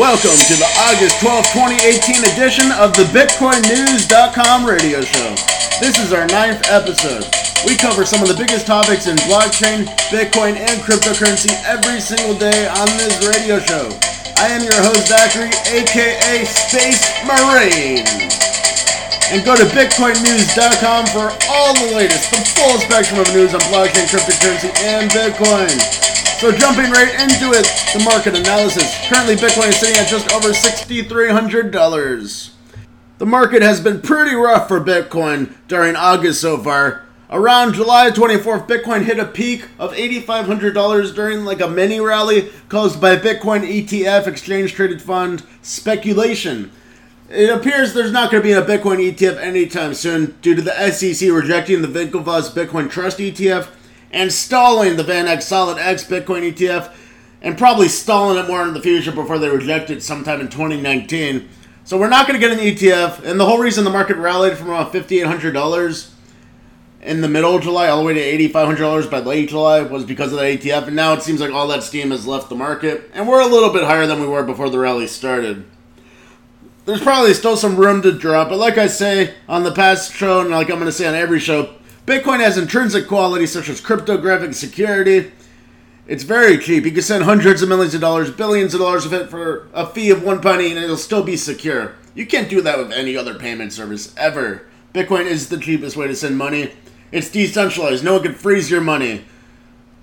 Welcome to the August 12, 2018 edition of the BitcoinNews.com radio show. This is our ninth episode. We cover some of the biggest topics in blockchain, Bitcoin, and cryptocurrency every single day on this radio show. I am your host, Zachary, aka Space Marine. And go to BitcoinNews.com for all the latest, the full spectrum of news on blockchain, cryptocurrency, and Bitcoin. So jumping right into it, the market analysis. Currently, Bitcoin is sitting at just over $6,300. The market has been pretty rough for Bitcoin during August so far. Around July 24th, Bitcoin hit a peak of $8,500 during like a mini rally caused by Bitcoin ETF exchange traded fund speculation. It appears there's not going to be a Bitcoin ETF anytime soon due to the SEC rejecting the Winklevoss Bitcoin Trust ETF and stalling the VanEck SolidX Bitcoin ETF and probably stalling it more in the future before they reject it sometime in 2019. So we're not going to get an ETF, and the whole reason the market rallied from around $5,800 in the middle of July all the way to $8,500 by late July was because of the ETF, and now it seems like all that steam has left the market, and we're a little bit higher than we were before the rally started. There's probably still some room to drop, but like I say on the past show, and like I'm going to say on every show, Bitcoin has intrinsic qualities such as cryptographic security. It's very cheap. You can send hundreds of millions of dollars, billions of dollars of it for a fee of one penny, and it'll still be secure. You can't do that with any other payment service ever. Bitcoin is the cheapest way to send money. It's decentralized. No one can freeze your money.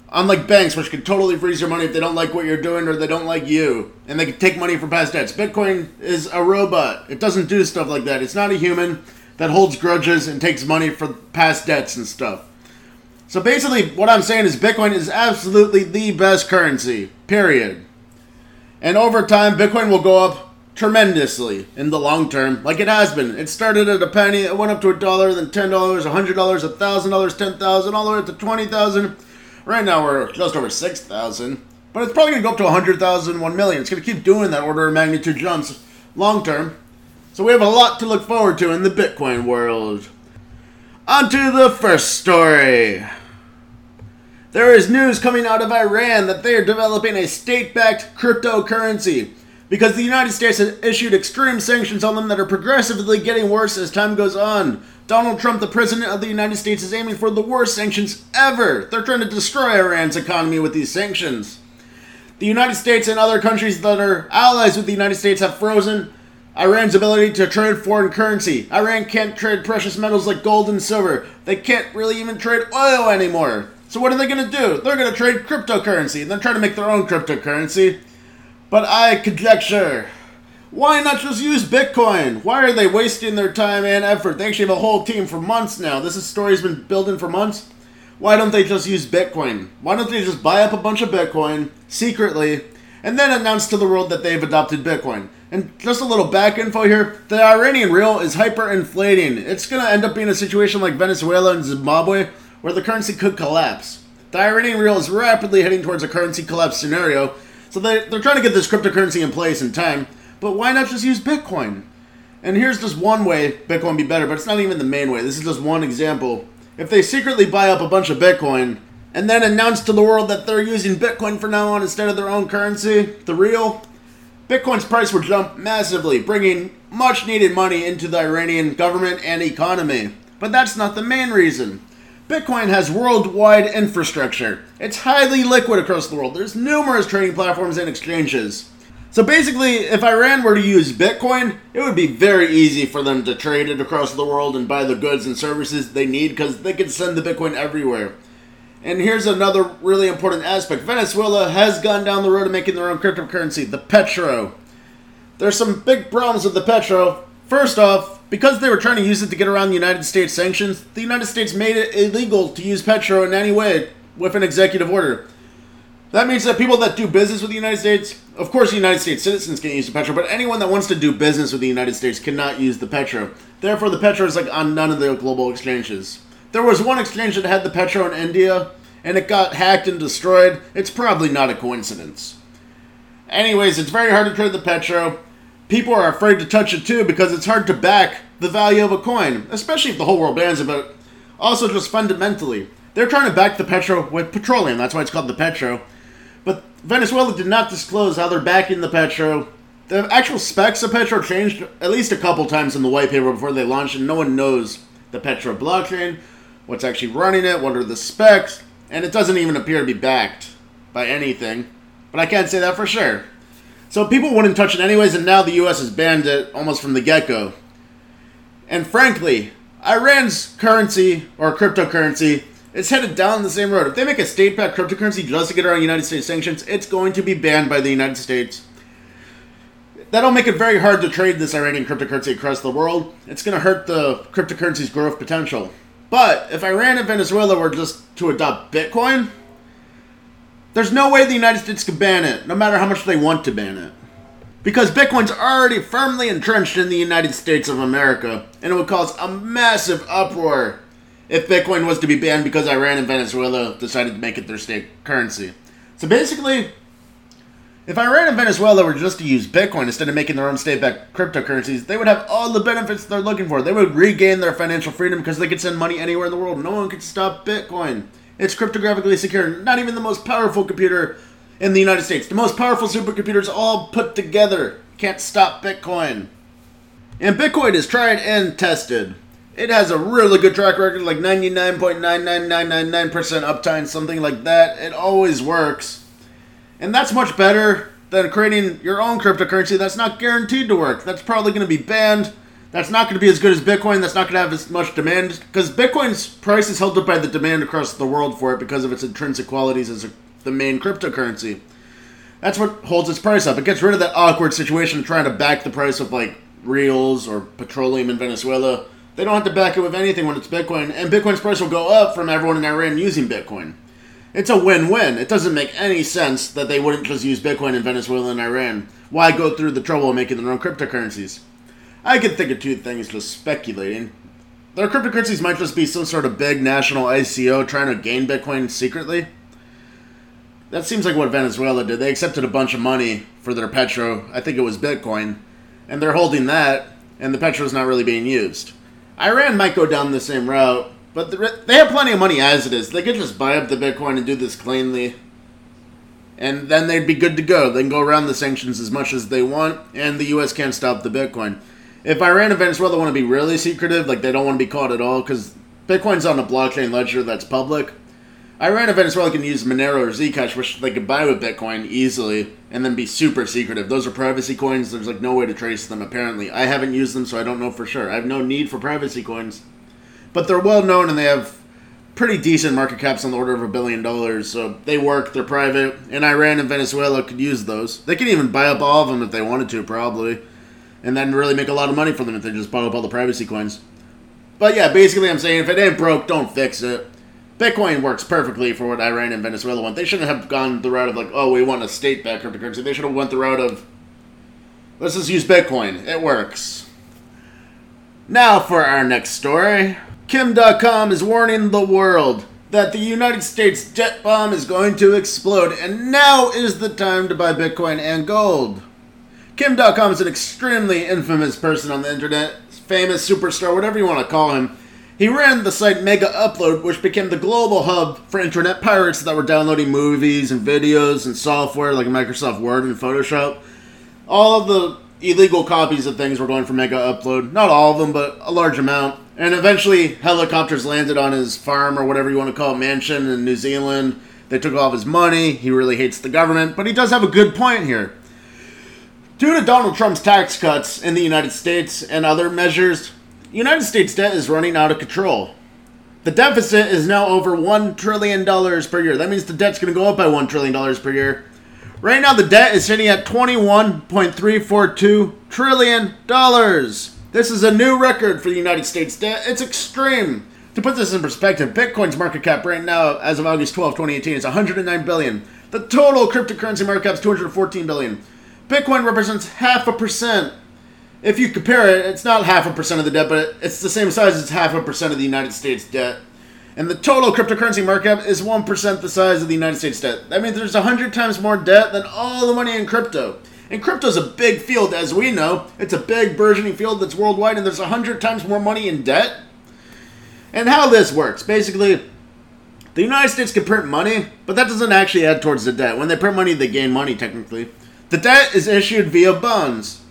Unlike banks, which can totally freeze your money if they don't like what you're doing or they don't like you, and they can take money for past debts. Bitcoin is a robot. It doesn't do stuff like that. It's not a human that holds grudges and takes money for past debts and stuff. So basically, what I'm saying is Bitcoin is absolutely the best currency, period. And over time, Bitcoin will go up tremendously in the long term, like it has been. It started at a penny, it went up to a dollar, then ten dollars, a hundred dollars, a thousand dollars, ten thousand, all the way up to twenty thousand. Right now, we're just over six thousand, but it's probably gonna go up to a hundred thousand, one million. It's gonna keep doing that order of magnitude jumps long term. So we have a lot to look forward to in the Bitcoin world. On to the first story. There is news coming out of Iran that they are developing a state backed cryptocurrency because the United States has issued extreme sanctions on them that are progressively getting worse as time goes on. Donald Trump, the President of the United States, is aiming for the worst sanctions ever. They're trying to destroy Iran's economy with these sanctions. The United States and other countries that are allies with the United States have frozen Iran's ability to trade foreign currency. Iran can't trade precious metals like gold and silver. They can't really even trade oil anymore. So what are they going to do? They're going to trade cryptocurrency. and They're trying to make their own cryptocurrency. But I conjecture, why not just use Bitcoin? Why are they wasting their time and effort? They actually have a whole team for months now. This story's been building for months. Why don't they just use Bitcoin? Why don't they just buy up a bunch of Bitcoin secretly and then announce to the world that they've adopted Bitcoin? And just a little back info here the Iranian rial is hyperinflating. It's going to end up being a situation like Venezuela and Zimbabwe where the currency could collapse. The Iranian rial is rapidly heading towards a currency collapse scenario, so they, they're trying to get this cryptocurrency in place in time. But why not just use Bitcoin? And here's just one way Bitcoin be better, but it's not even the main way. This is just one example. If they secretly buy up a bunch of Bitcoin and then announce to the world that they're using Bitcoin from now on instead of their own currency, the rial, Bitcoin's price would jump massively, bringing much needed money into the Iranian government and economy. But that's not the main reason. Bitcoin has worldwide infrastructure. It's highly liquid across the world. There's numerous trading platforms and exchanges. So basically, if Iran were to use Bitcoin, it would be very easy for them to trade it across the world and buy the goods and services they need because they can send the Bitcoin everywhere. And here's another really important aspect Venezuela has gone down the road of making their own cryptocurrency, the Petro. There's some big problems with the Petro. First off, because they were trying to use it to get around the United States sanctions, the United States made it illegal to use Petro in any way with an executive order. That means that people that do business with the United States, of course, United States citizens can use the Petro, but anyone that wants to do business with the United States cannot use the Petro. Therefore, the Petro is like on none of the global exchanges. There was one exchange that had the Petro in India, and it got hacked and destroyed. It's probably not a coincidence. Anyways, it's very hard to trade the Petro. People are afraid to touch it too because it's hard to back the value of a coin, especially if the whole world bans it, but also just fundamentally. They're trying to back the Petro with petroleum, that's why it's called the Petro. Venezuela did not disclose how they're backing the Petro the actual specs of Petro changed at least a couple times in the white paper before they launched, and no one knows the Petro blockchain, what's actually running it, what are the specs, and it doesn't even appear to be backed by anything. But I can't say that for sure. So people wouldn't touch it anyways, and now the U.S. has banned it almost from the get-go. And frankly, Iran's currency or cryptocurrency is headed down the same road. If they make a state-backed cryptocurrency just to get around United States sanctions, it's going to be banned by the United States that'll make it very hard to trade this Iranian cryptocurrency across the world. It's going to hurt the cryptocurrency's growth potential. But if Iran and Venezuela were just to adopt Bitcoin, there's no way the United States could ban it, no matter how much they want to ban it. Because Bitcoin's already firmly entrenched in the United States of America, and it would cause a massive uproar if Bitcoin was to be banned because Iran and Venezuela decided to make it their state currency. So basically, if Iran and Venezuela were just to use Bitcoin instead of making their own state-backed cryptocurrencies, they would have all the benefits they're looking for. They would regain their financial freedom because they could send money anywhere in the world. No one could stop Bitcoin. It's cryptographically secure. Not even the most powerful computer in the United States. The most powerful supercomputers all put together can't stop Bitcoin. And Bitcoin is tried and tested. It has a really good track record, like 99.99999% uptime, something like that. It always works. And that's much better than creating your own cryptocurrency that's not guaranteed to work. That's probably going to be banned. That's not going to be as good as Bitcoin. That's not going to have as much demand because Bitcoin's price is held up by the demand across the world for it because of its intrinsic qualities as a, the main cryptocurrency. That's what holds its price up. It gets rid of that awkward situation of trying to back the price of like reals or petroleum in Venezuela. They don't have to back it with anything when it's Bitcoin, and Bitcoin's price will go up from everyone in Iran using Bitcoin. It's a win-win. It doesn't make any sense that they wouldn't just use Bitcoin in Venezuela and Iran. Why go through the trouble of making their own cryptocurrencies? I could think of two things just speculating. Their cryptocurrencies might just be some sort of big national ICO trying to gain Bitcoin secretly. That seems like what Venezuela did. They accepted a bunch of money for their petro. I think it was Bitcoin. And they're holding that, and the petro's not really being used. Iran might go down the same route, but the, they have plenty of money as it is. They could just buy up the Bitcoin and do this cleanly. And then they'd be good to go. They can go around the sanctions as much as they want, and the U.S. can't stop the Bitcoin. If Iran and Venezuela want to be really secretive, like they don't want to be caught at all, because Bitcoin's on a blockchain ledger that's public, Iran and Venezuela can use Monero or Zcash, which they could buy with Bitcoin easily, and then be super secretive. Those are privacy coins. There's like no way to trace them, apparently. I haven't used them, so I don't know for sure. I have no need for privacy coins but they're well known and they have pretty decent market caps on the order of a billion dollars. So they work, they're private, and Iran and Venezuela could use those. They could even buy up all of them if they wanted to, probably, and then really make a lot of money for them if they just bought up all the privacy coins. But yeah, basically, I'm saying if it ain't broke, don't fix it. Bitcoin works perfectly for what Iran and Venezuela want. They shouldn't have gone the route of like, oh, we want a state-backed cryptocurrency. They should have went the route of, let's just use Bitcoin. It works. Now for our next story. Kim Dotcom is warning the world that the United States debt bomb is going to explode, and now is the time to buy Bitcoin and gold. Kim Dotcom is an extremely infamous person on the internet, famous superstar, whatever you want to call him. He ran the site Megaupload, which became the global hub for internet pirates that were downloading movies and videos and software like Microsoft Word and Photoshop. All of the illegal copies of things were going for Megaupload. Not all of them, but a large amount. And eventually, helicopters landed on his farm or whatever you want to call it, mansion in New Zealand. They took all of his money. He really hates the government, but he does have a good point here. Due to Donald Trump's tax cuts in the United States and other measures, United States debt is running out of control. The deficit is now over $1 trillion per year. That means the debt's going to go up by $1 trillion per year. Right now, the debt is sitting at $21.342 trillion. This is a new record for the United States debt. It's extreme. To put this in perspective, Bitcoin's market cap right now, as of August 12, 2018, is 109 billion. The total cryptocurrency market cap is 214 billion. Bitcoin represents half a percent. If you compare it, it's not half a percent of the debt, but it's the same size as half a percent of the United States debt. And the total cryptocurrency markup is 1% the size of the United States debt. That means there's 100 times more debt than all the money in crypto. And crypto's a big field, as we know. It's a big burgeoning field that's worldwide, and there's 100 times more money in debt. And how this works basically, the United States can print money, but that doesn't actually add towards the debt. When they print money, they gain money, technically. The debt is issued via bonds.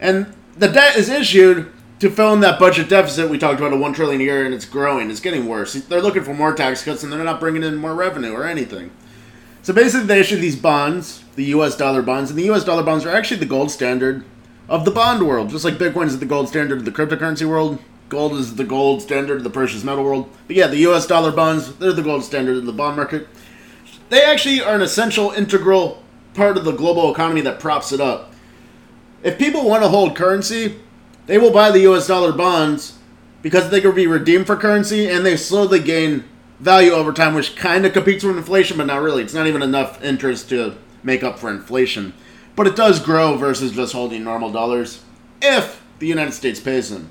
And the debt is issued to fill in that budget deficit we talked about a 1 trillion a year and it's growing. It's getting worse. They're looking for more tax cuts and they're not bringing in more revenue or anything. So basically they issue these bonds, the US dollar bonds, and the US dollar bonds are actually the gold standard of the bond world. Just like Bitcoin is the gold standard of the cryptocurrency world, gold is the gold standard of the precious metal world. But yeah, the US dollar bonds, they're the gold standard of the bond market. They actually are an essential, integral part of the global economy that props it up. If people want to hold currency, they will buy the US dollar bonds because they can be redeemed for currency and they slowly gain value over time, which kind of competes with inflation, but not really. It's not even enough interest to make up for inflation. But it does grow versus just holding normal dollars if the United States pays them.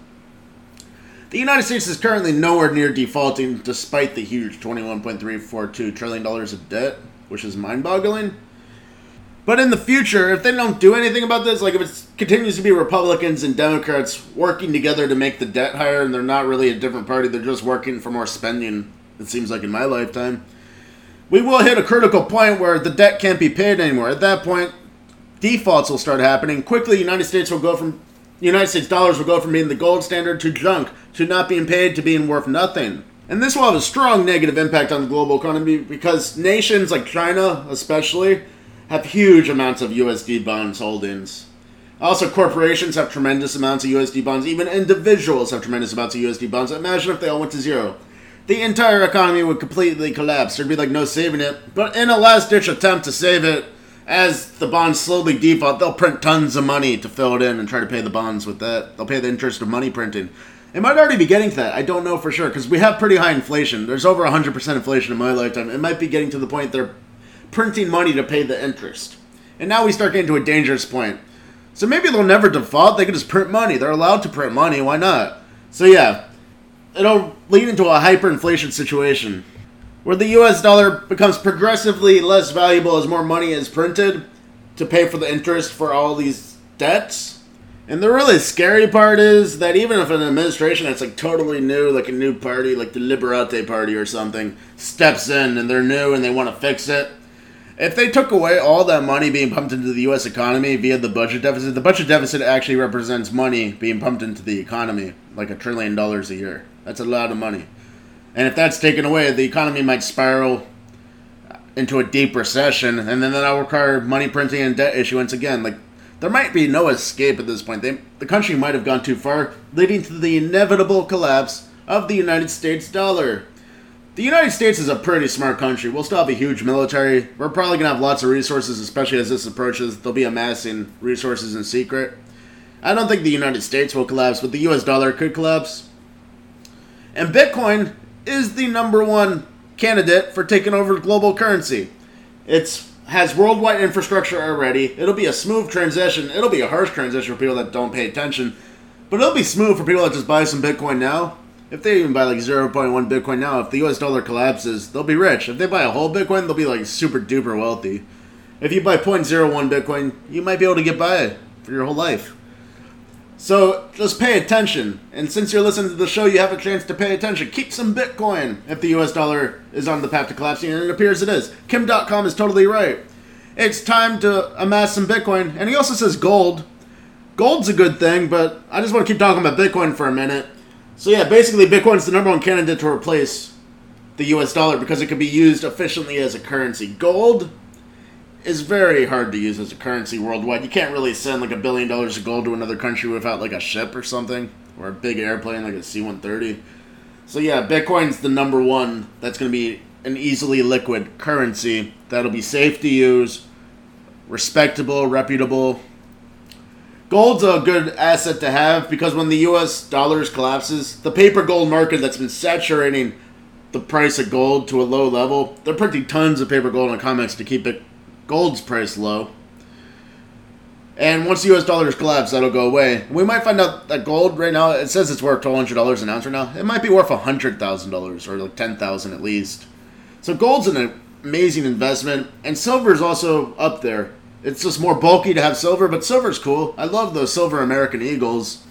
The United States is currently nowhere near defaulting despite the huge $21.342 trillion of debt, which is mind boggling. But in the future, if they don't do anything about this, like if it continues to be Republicans and Democrats working together to make the debt higher and they're not really a different party, they're just working for more spending, it seems like in my lifetime, we will hit a critical point where the debt can't be paid anymore. At that point, defaults will start happening. Quickly, United States will go from United States dollars will go from being the gold standard to junk, to not being paid, to being worth nothing. And this will have a strong negative impact on the global economy because nations like China, especially, have huge amounts of USD bonds holdings. Also, corporations have tremendous amounts of USD bonds. Even individuals have tremendous amounts of USD bonds. Imagine if they all went to zero. The entire economy would completely collapse. There'd be like no saving it. But in a last ditch attempt to save it, as the bonds slowly default, they'll print tons of money to fill it in and try to pay the bonds with that. They'll pay the interest of money printing. It might already be getting to that. I don't know for sure because we have pretty high inflation. There's over 100% inflation in my lifetime. It might be getting to the point they're printing money to pay the interest. And now we start getting to a dangerous point. So maybe they'll never default. They can just print money. They're allowed to print money. Why not? So yeah, it'll lead into a hyperinflation situation where the US dollar becomes progressively less valuable as more money is printed to pay for the interest for all these debts. And the really scary part is that even if an administration that's like totally new, like a new party, like the Liberate Party or something, steps in and they're new and they want to fix it, if they took away all that money being pumped into the U.S. economy via the budget deficit, the budget deficit actually represents money being pumped into the economy, like a trillion dollars a year. That's a lot of money. And if that's taken away, the economy might spiral into a deep recession, and then that'll require money printing and debt issuance again. Like there might be no escape at this point. They, the country might have gone too far, leading to the inevitable collapse of the United States dollar. The United States is a pretty smart country. We'll still have a huge military. We're probably going to have lots of resources, especially as this approaches. They'll be amassing resources in secret. I don't think the United States will collapse, but the US dollar could collapse. And Bitcoin is the number one candidate for taking over global currency. It's has worldwide infrastructure already. It'll be a smooth transition. It'll be a harsh transition for people that don't pay attention, but it'll be smooth for people that just buy some Bitcoin now. If they even buy like 0.1 Bitcoin now, if the US dollar collapses, they'll be rich. If they buy a whole Bitcoin, they'll be like super duper wealthy. If you buy 0.01 Bitcoin, you might be able to get by for your whole life. So just pay attention. And since you're listening to the show, you have a chance to pay attention. Keep some Bitcoin if the US dollar is on the path to collapsing, and it appears it is. Kim Dotcom is totally right. It's time to amass some Bitcoin. And he also says gold. Gold's a good thing, but I just want to keep talking about Bitcoin for a minute. So yeah, basically Bitcoin is the number one candidate to replace the US dollar because it can be used efficiently as a currency. Gold is very hard to use as a currency worldwide. You can't really send like a billion dollars of gold to another country without like a ship or something or a big airplane like a C-130. So yeah, Bitcoin's the number one that's going to be an easily liquid currency that'll be safe to use, respectable, reputable. Gold's a good asset to have because when the US dollars collapses, the paper gold market that's been saturating the price of gold to a low level, they're printing tons of paper gold on the COMEX to keep it gold's price low. And once the US dollars collapse, that'll go away. We might find out that gold right now, it says it's worth $1,200 an ounce right now. It might be worth $100,000 or like 10,000 at least. So gold's an amazing investment. And silver is also up there. It's just more bulky to have silver, but silver's cool. I love those silver American Eagles.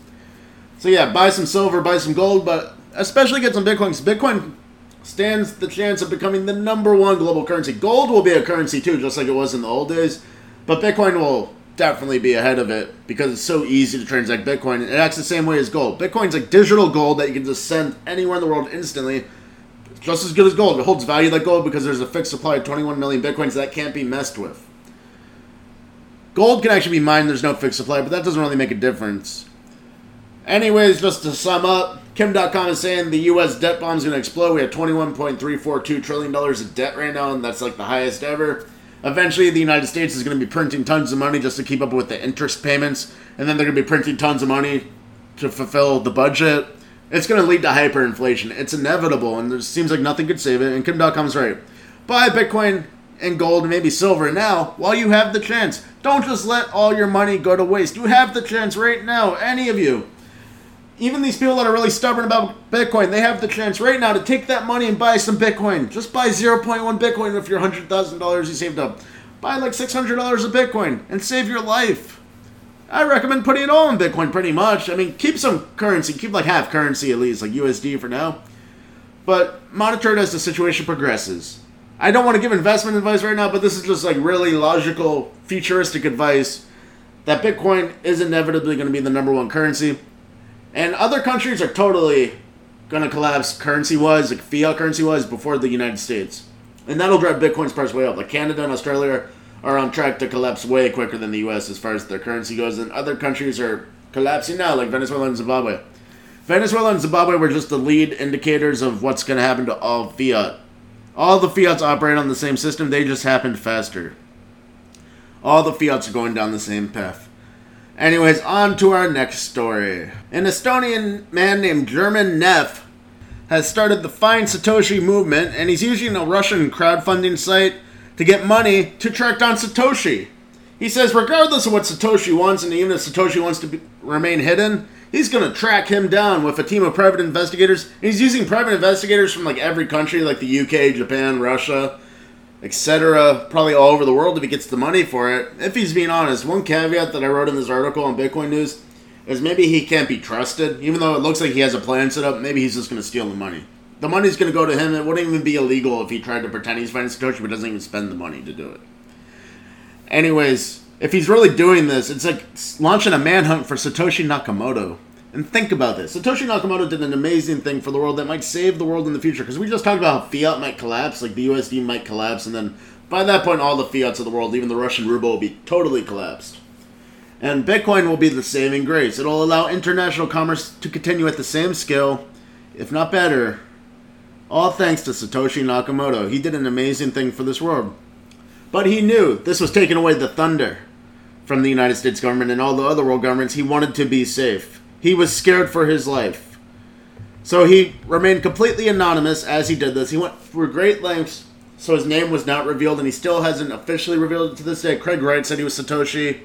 So yeah, buy some silver, buy some gold, but especially get some Bitcoin. Bitcoin stands the chance of becoming the number one global currency. Gold will be a currency too, just like it was in the old days. But Bitcoin will definitely be ahead of it because it's so easy to transact Bitcoin. It acts the same way as gold. Bitcoin's like digital gold that you can just send anywhere in the world instantly. just as good as gold. It holds value like gold because there's a fixed supply of 21 million Bitcoins that can't be messed with. Gold can actually be mined, there's no fixed supply, but that doesn't really make a difference. Anyways, just to sum up, Kim Dotcom is saying the U.S. debt bomb is going to explode. We have $21.342 trillion of debt right now, and that's like the highest ever. Eventually, the United States is going to be printing tons of money just to keep up with the interest payments, and then they're going to be printing tons of money to fulfill the budget. It's going to lead to hyperinflation. It's inevitable, and it seems like nothing could save it. And Kim Dotcom is right. Buy Bitcoin and gold, maybe silver now, while you have the chance. Don't just let all your money go to waste. You have the chance right now, any of you even these people that are really stubborn about Bitcoin, they have the chance right now to take that money and buy some Bitcoin. Just buy 0.1 Bitcoin if your $100,000 you saved up. Buy like $600 of Bitcoin and save your life. I recommend putting it all in Bitcoin pretty much. I mean, keep some currency, keep like half currency at least, like USD for now. But monitor it as the situation progresses. I don't want to give investment advice right now, but this is just like really logical, futuristic advice that Bitcoin is inevitably going to be the number one currency. And other countries are totally going to collapse currency wise, like fiat currency wise, before the United States. And that'll drive Bitcoin's price way up. Like Canada and Australia are on track to collapse way quicker than the US as far as their currency goes. And other countries are collapsing now, like Venezuela and Zimbabwe. Venezuela and Zimbabwe were just the lead indicators of what's going to happen to all fiat. All the fiats operate on the same system, they just happened faster. All the fiats are going down the same path. Anyways, on to our next story. An Estonian man named German Neff has started the Find Satoshi movement, and he's using a Russian crowdfunding site to get money to track down Satoshi. He says, regardless of what Satoshi wants, and even if Satoshi wants to be, remain hidden, he's going to track him down with a team of private investigators. And he's using private investigators from like every country, like the UK, Japan, Russia, etc., probably all over the world if he gets the money for it. If he's being honest, one caveat that I wrote in this article on Bitcoin News is maybe he can't be trusted. Even though it looks like he has a plan set up, maybe he's just going to steal the money. The money's going to go to him. It wouldn't even be illegal if he tried to pretend he's finding Satoshi, but doesn't even spend the money to do it. Anyways, if he's really doing this, it's like launching a manhunt for Satoshi Nakamoto. And think about this. Satoshi Nakamoto did an amazing thing for the world that might save the world in the future. Because we just talked about how fiat might collapse, like the USD might collapse, and then by that point, all the fiats of the world, even the Russian ruble, will be totally collapsed. And Bitcoin will be the saving grace. It'll allow international commerce to continue at the same scale, if not better. All thanks to Satoshi Nakamoto. He did an amazing thing for this world. But he knew this was taking away the thunder from the United States government and all the other world governments. He wanted to be safe. He was scared for his life. So he remained completely anonymous as he did this. He went through great lengths so his name was not revealed, and he still hasn't officially revealed it to this day. Craig Wright said he was Satoshi.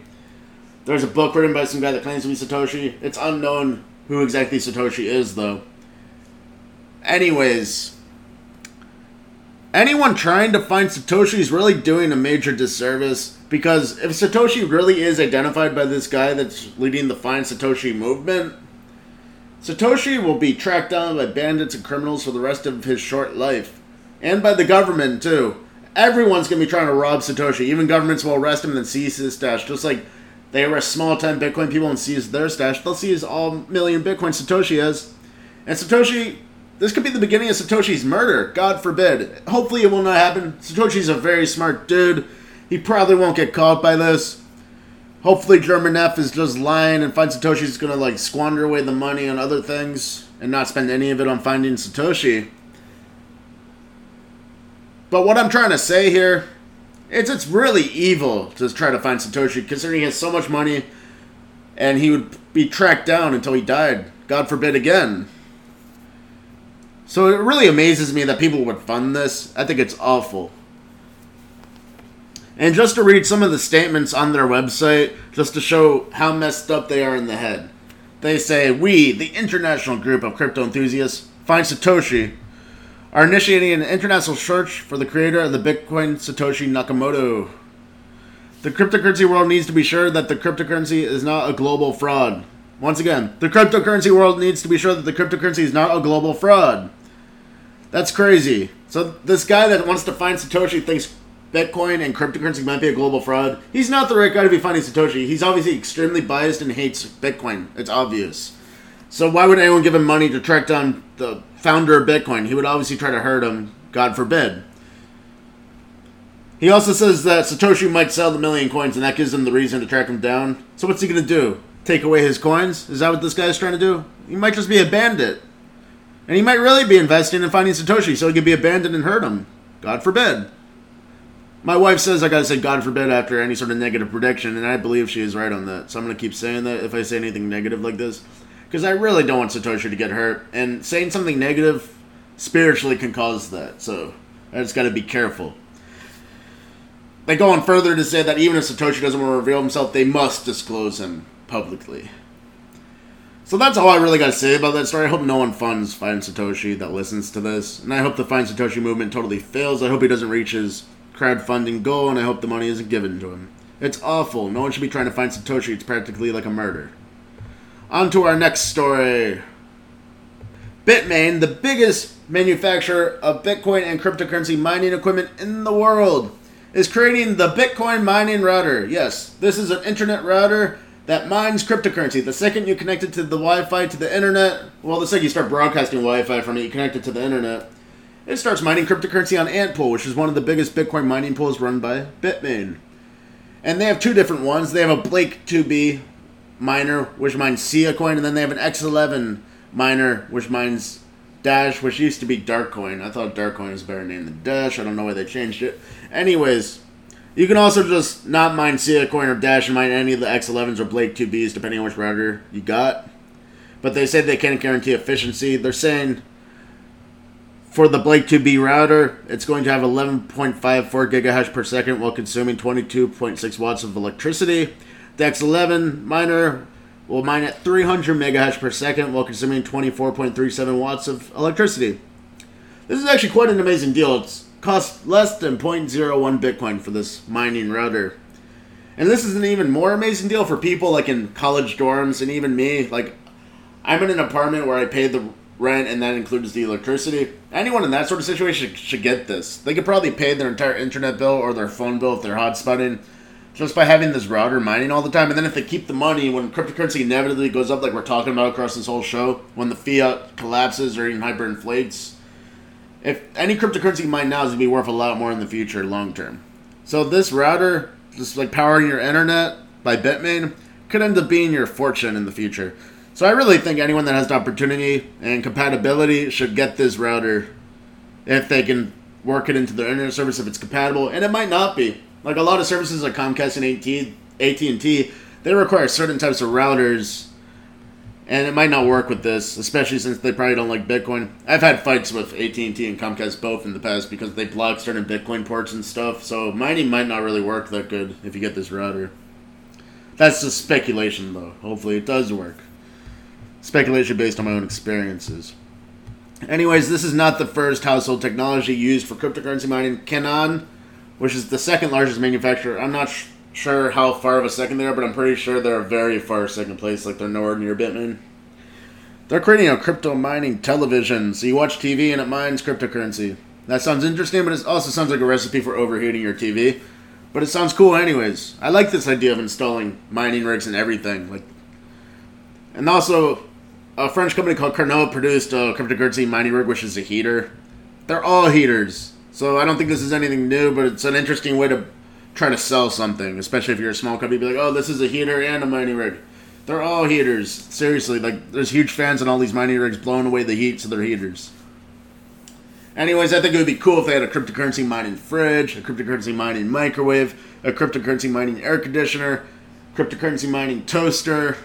There's a book written by some guy that claims to be Satoshi. It's unknown who exactly Satoshi is, though. Anyways, anyone trying to find Satoshi is really doing a major disservice because if Satoshi really is identified by this guy that's leading the Find Satoshi movement, Satoshi will be tracked down by bandits and criminals for the rest of his short life. And by the government, too. Everyone's to be trying to rob Satoshi. Even governments will arrest him and seize his stash. Just like they arrest small time Bitcoin people and seize their stash, they'll seize all million Bitcoin Satoshi has. And Satoshi this could be the beginning of Satoshi's murder. God forbid. Hopefully, it will not happen. Satoshi's a very smart dude. He probably won't get caught by this. Hopefully, German F is just lying and finds Satoshi's gonna like squander away the money on other things and not spend any of it on finding Satoshi. But what I'm trying to say here is it's really evil to try to find Satoshi, considering he has so much money and he would be tracked down until he died. God forbid again. So it really amazes me that people would fund this. I think it's awful. And just to read some of the statements on their website, just to show how messed up they are in the head. They say, We, the international group of crypto enthusiasts, find Satoshi, are initiating an international search for the creator of the Bitcoin, Satoshi Nakamoto. The cryptocurrency world needs to be sure that the cryptocurrency is not a global fraud. Once again, the cryptocurrency world needs to be sure that the cryptocurrency is not a global fraud. That's crazy. So this guy that wants to find Satoshi thinks Bitcoin and cryptocurrency might be a global fraud. He's not the right guy to be finding Satoshi. He's obviously extremely biased and hates Bitcoin. It's obvious. So why would anyone give him money to track down the founder of Bitcoin? He would obviously try to hurt him. God forbid. He also says that Satoshi might sell the million coins, and that gives him the reason to track him down. So what's he gonna do? Take away his coins? Is that what this guy's trying to do? He might just be a bandit. And he might really be investing in finding Satoshi so he could be abandoned and hurt him. God forbid. My wife says I gotta say God forbid after any sort of negative prediction, and I believe she is right on that. So I'm gonna keep saying that if I say anything negative like this. Because I really don't want Satoshi to get hurt. And saying something negative spiritually can cause that. So I just gotta be careful. They go on further to say that even if Satoshi doesn't want to reveal himself, they must disclose him publicly. So that's all I really got to say about that story. I hope no one funds Find Satoshi that listens to this. And I hope the Find Satoshi movement totally fails. I hope he doesn't reach his crowdfunding goal, and I hope the money isn't given to him. It's awful. No one should be trying to find Satoshi. It's practically like a murder. On to our next story. Bitmain, the biggest manufacturer of Bitcoin and cryptocurrency mining equipment in the world, is creating the Bitcoin mining router. Yes, this is an internet router that mines cryptocurrency. The second you connect it to the Wi-Fi to the internet, well, the second you start broadcasting Wi-Fi from it, you connect it to the internet. It starts mining cryptocurrency on Antpool, which is one of the biggest Bitcoin mining pools run by Bitmain. And they have two different ones. They have a Blake 2B miner, which mines Sia coin, and then they have an X11 miner, which mines Dash, which used to be Darkcoin. I thought Darkcoin was a better name than Dash. I don't know why they changed it. Anyways, you can also just not mine Sia coin or Dash and mine any of the X11s or Blake 2Bs, depending on which router you got. But they say they can't guarantee efficiency. They're saying for the Blake 2B router, it's going to have 11.54 gigahash per second while consuming 22.6 watts of electricity. The X11 miner will mine at 300 megahash per second while consuming 24.37 watts of electricity. This is actually quite an amazing deal. It's cost less than 0.01 Bitcoin for this mining router. And this is an even more amazing deal for people like in college dorms and even me. Like, I'm in an apartment where I pay the rent and that includes the electricity. Anyone in that sort of situation should get this. They could probably pay their entire internet bill or their phone bill if they're hotspotting just by having this router mining all the time. And then if they keep the money, when cryptocurrency inevitably goes up, like we're talking about across this whole show, when the fiat collapses or even hyperinflates, if any cryptocurrency mine now is going to be worth a lot more in the future, long term. So this router, just like powering your internet by Bitmain, could end up being your fortune in the future. So I really think anyone that has the opportunity and compatibility should get this router if they can work it into their internet service if it's compatible, and it might not be. Like a lot of services like Comcast and AT and T, they require certain types of routers, and it might not work with this, especially since they probably don't like Bitcoin. I've had fights with AT and T and Comcast both in the past because they block certain Bitcoin ports and stuff. So mining might not really work that good if you get this router. That's just speculation, though. Hopefully, it does work. Speculation based on my own experiences. Anyways, this is not the first household technology used for cryptocurrency mining. Canaan which is the second largest manufacturer. I'm not sh- sure how far of a second they are, but I'm pretty sure they're a very far second place, like they're nowhere near Bitmain. They're creating a crypto mining television, so you watch TV and it mines cryptocurrency. That sounds interesting, but it also sounds like a recipe for overheating your TV. But it sounds cool anyways. I like this idea of installing mining rigs and everything. Like, and also, a French company called Qarnot produced a cryptocurrency mining rig, which is a heater. They're all heaters. So I don't think this is anything new, but it's an interesting way to try to sell something, especially if you're a small company. Be like, oh, this is a heater and a mining rig. They're all heaters. Seriously, like there's huge fans on all these mining rigs blowing away the heat, so they're heaters. Anyways, I think it would be cool if they had a cryptocurrency mining fridge, a cryptocurrency mining microwave, a cryptocurrency mining air conditioner, cryptocurrency mining toaster,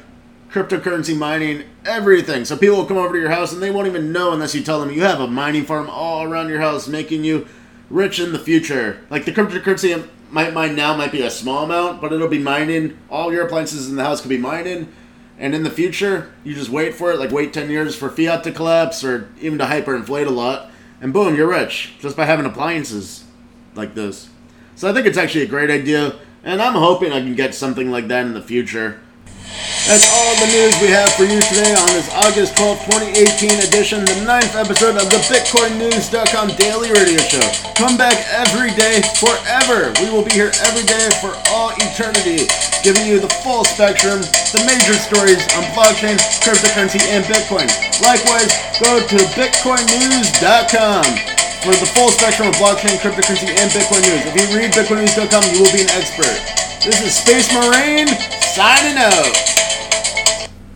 cryptocurrency mining everything. So people will come over to your house and they won't even know unless you tell them you have a mining farm all around your house making you rich in the future. Like the cryptocurrency might mine now might be a small amount, but it'll be mining. All your appliances in the house could be mining. And in the future, you just wait for it, like wait 10 years for fiat to collapse or even to hyperinflate a lot. And boom, you're rich just by having appliances like this. So I think it's actually a great idea. And I'm hoping I can get something like that in the future. That's all the news we have for you today on this August 12, 2018 edition, the ninth episode of the BitcoinNews.com daily radio show. Come back every day, forever. We will be here every day for all eternity, giving you the full spectrum, the major stories on blockchain, cryptocurrency, and Bitcoin. Likewise, go to BitcoinNews.com for the full spectrum of blockchain, cryptocurrency, and Bitcoin news. If you read BitcoinNews.com, you will be an expert. This is Space Marine signing out.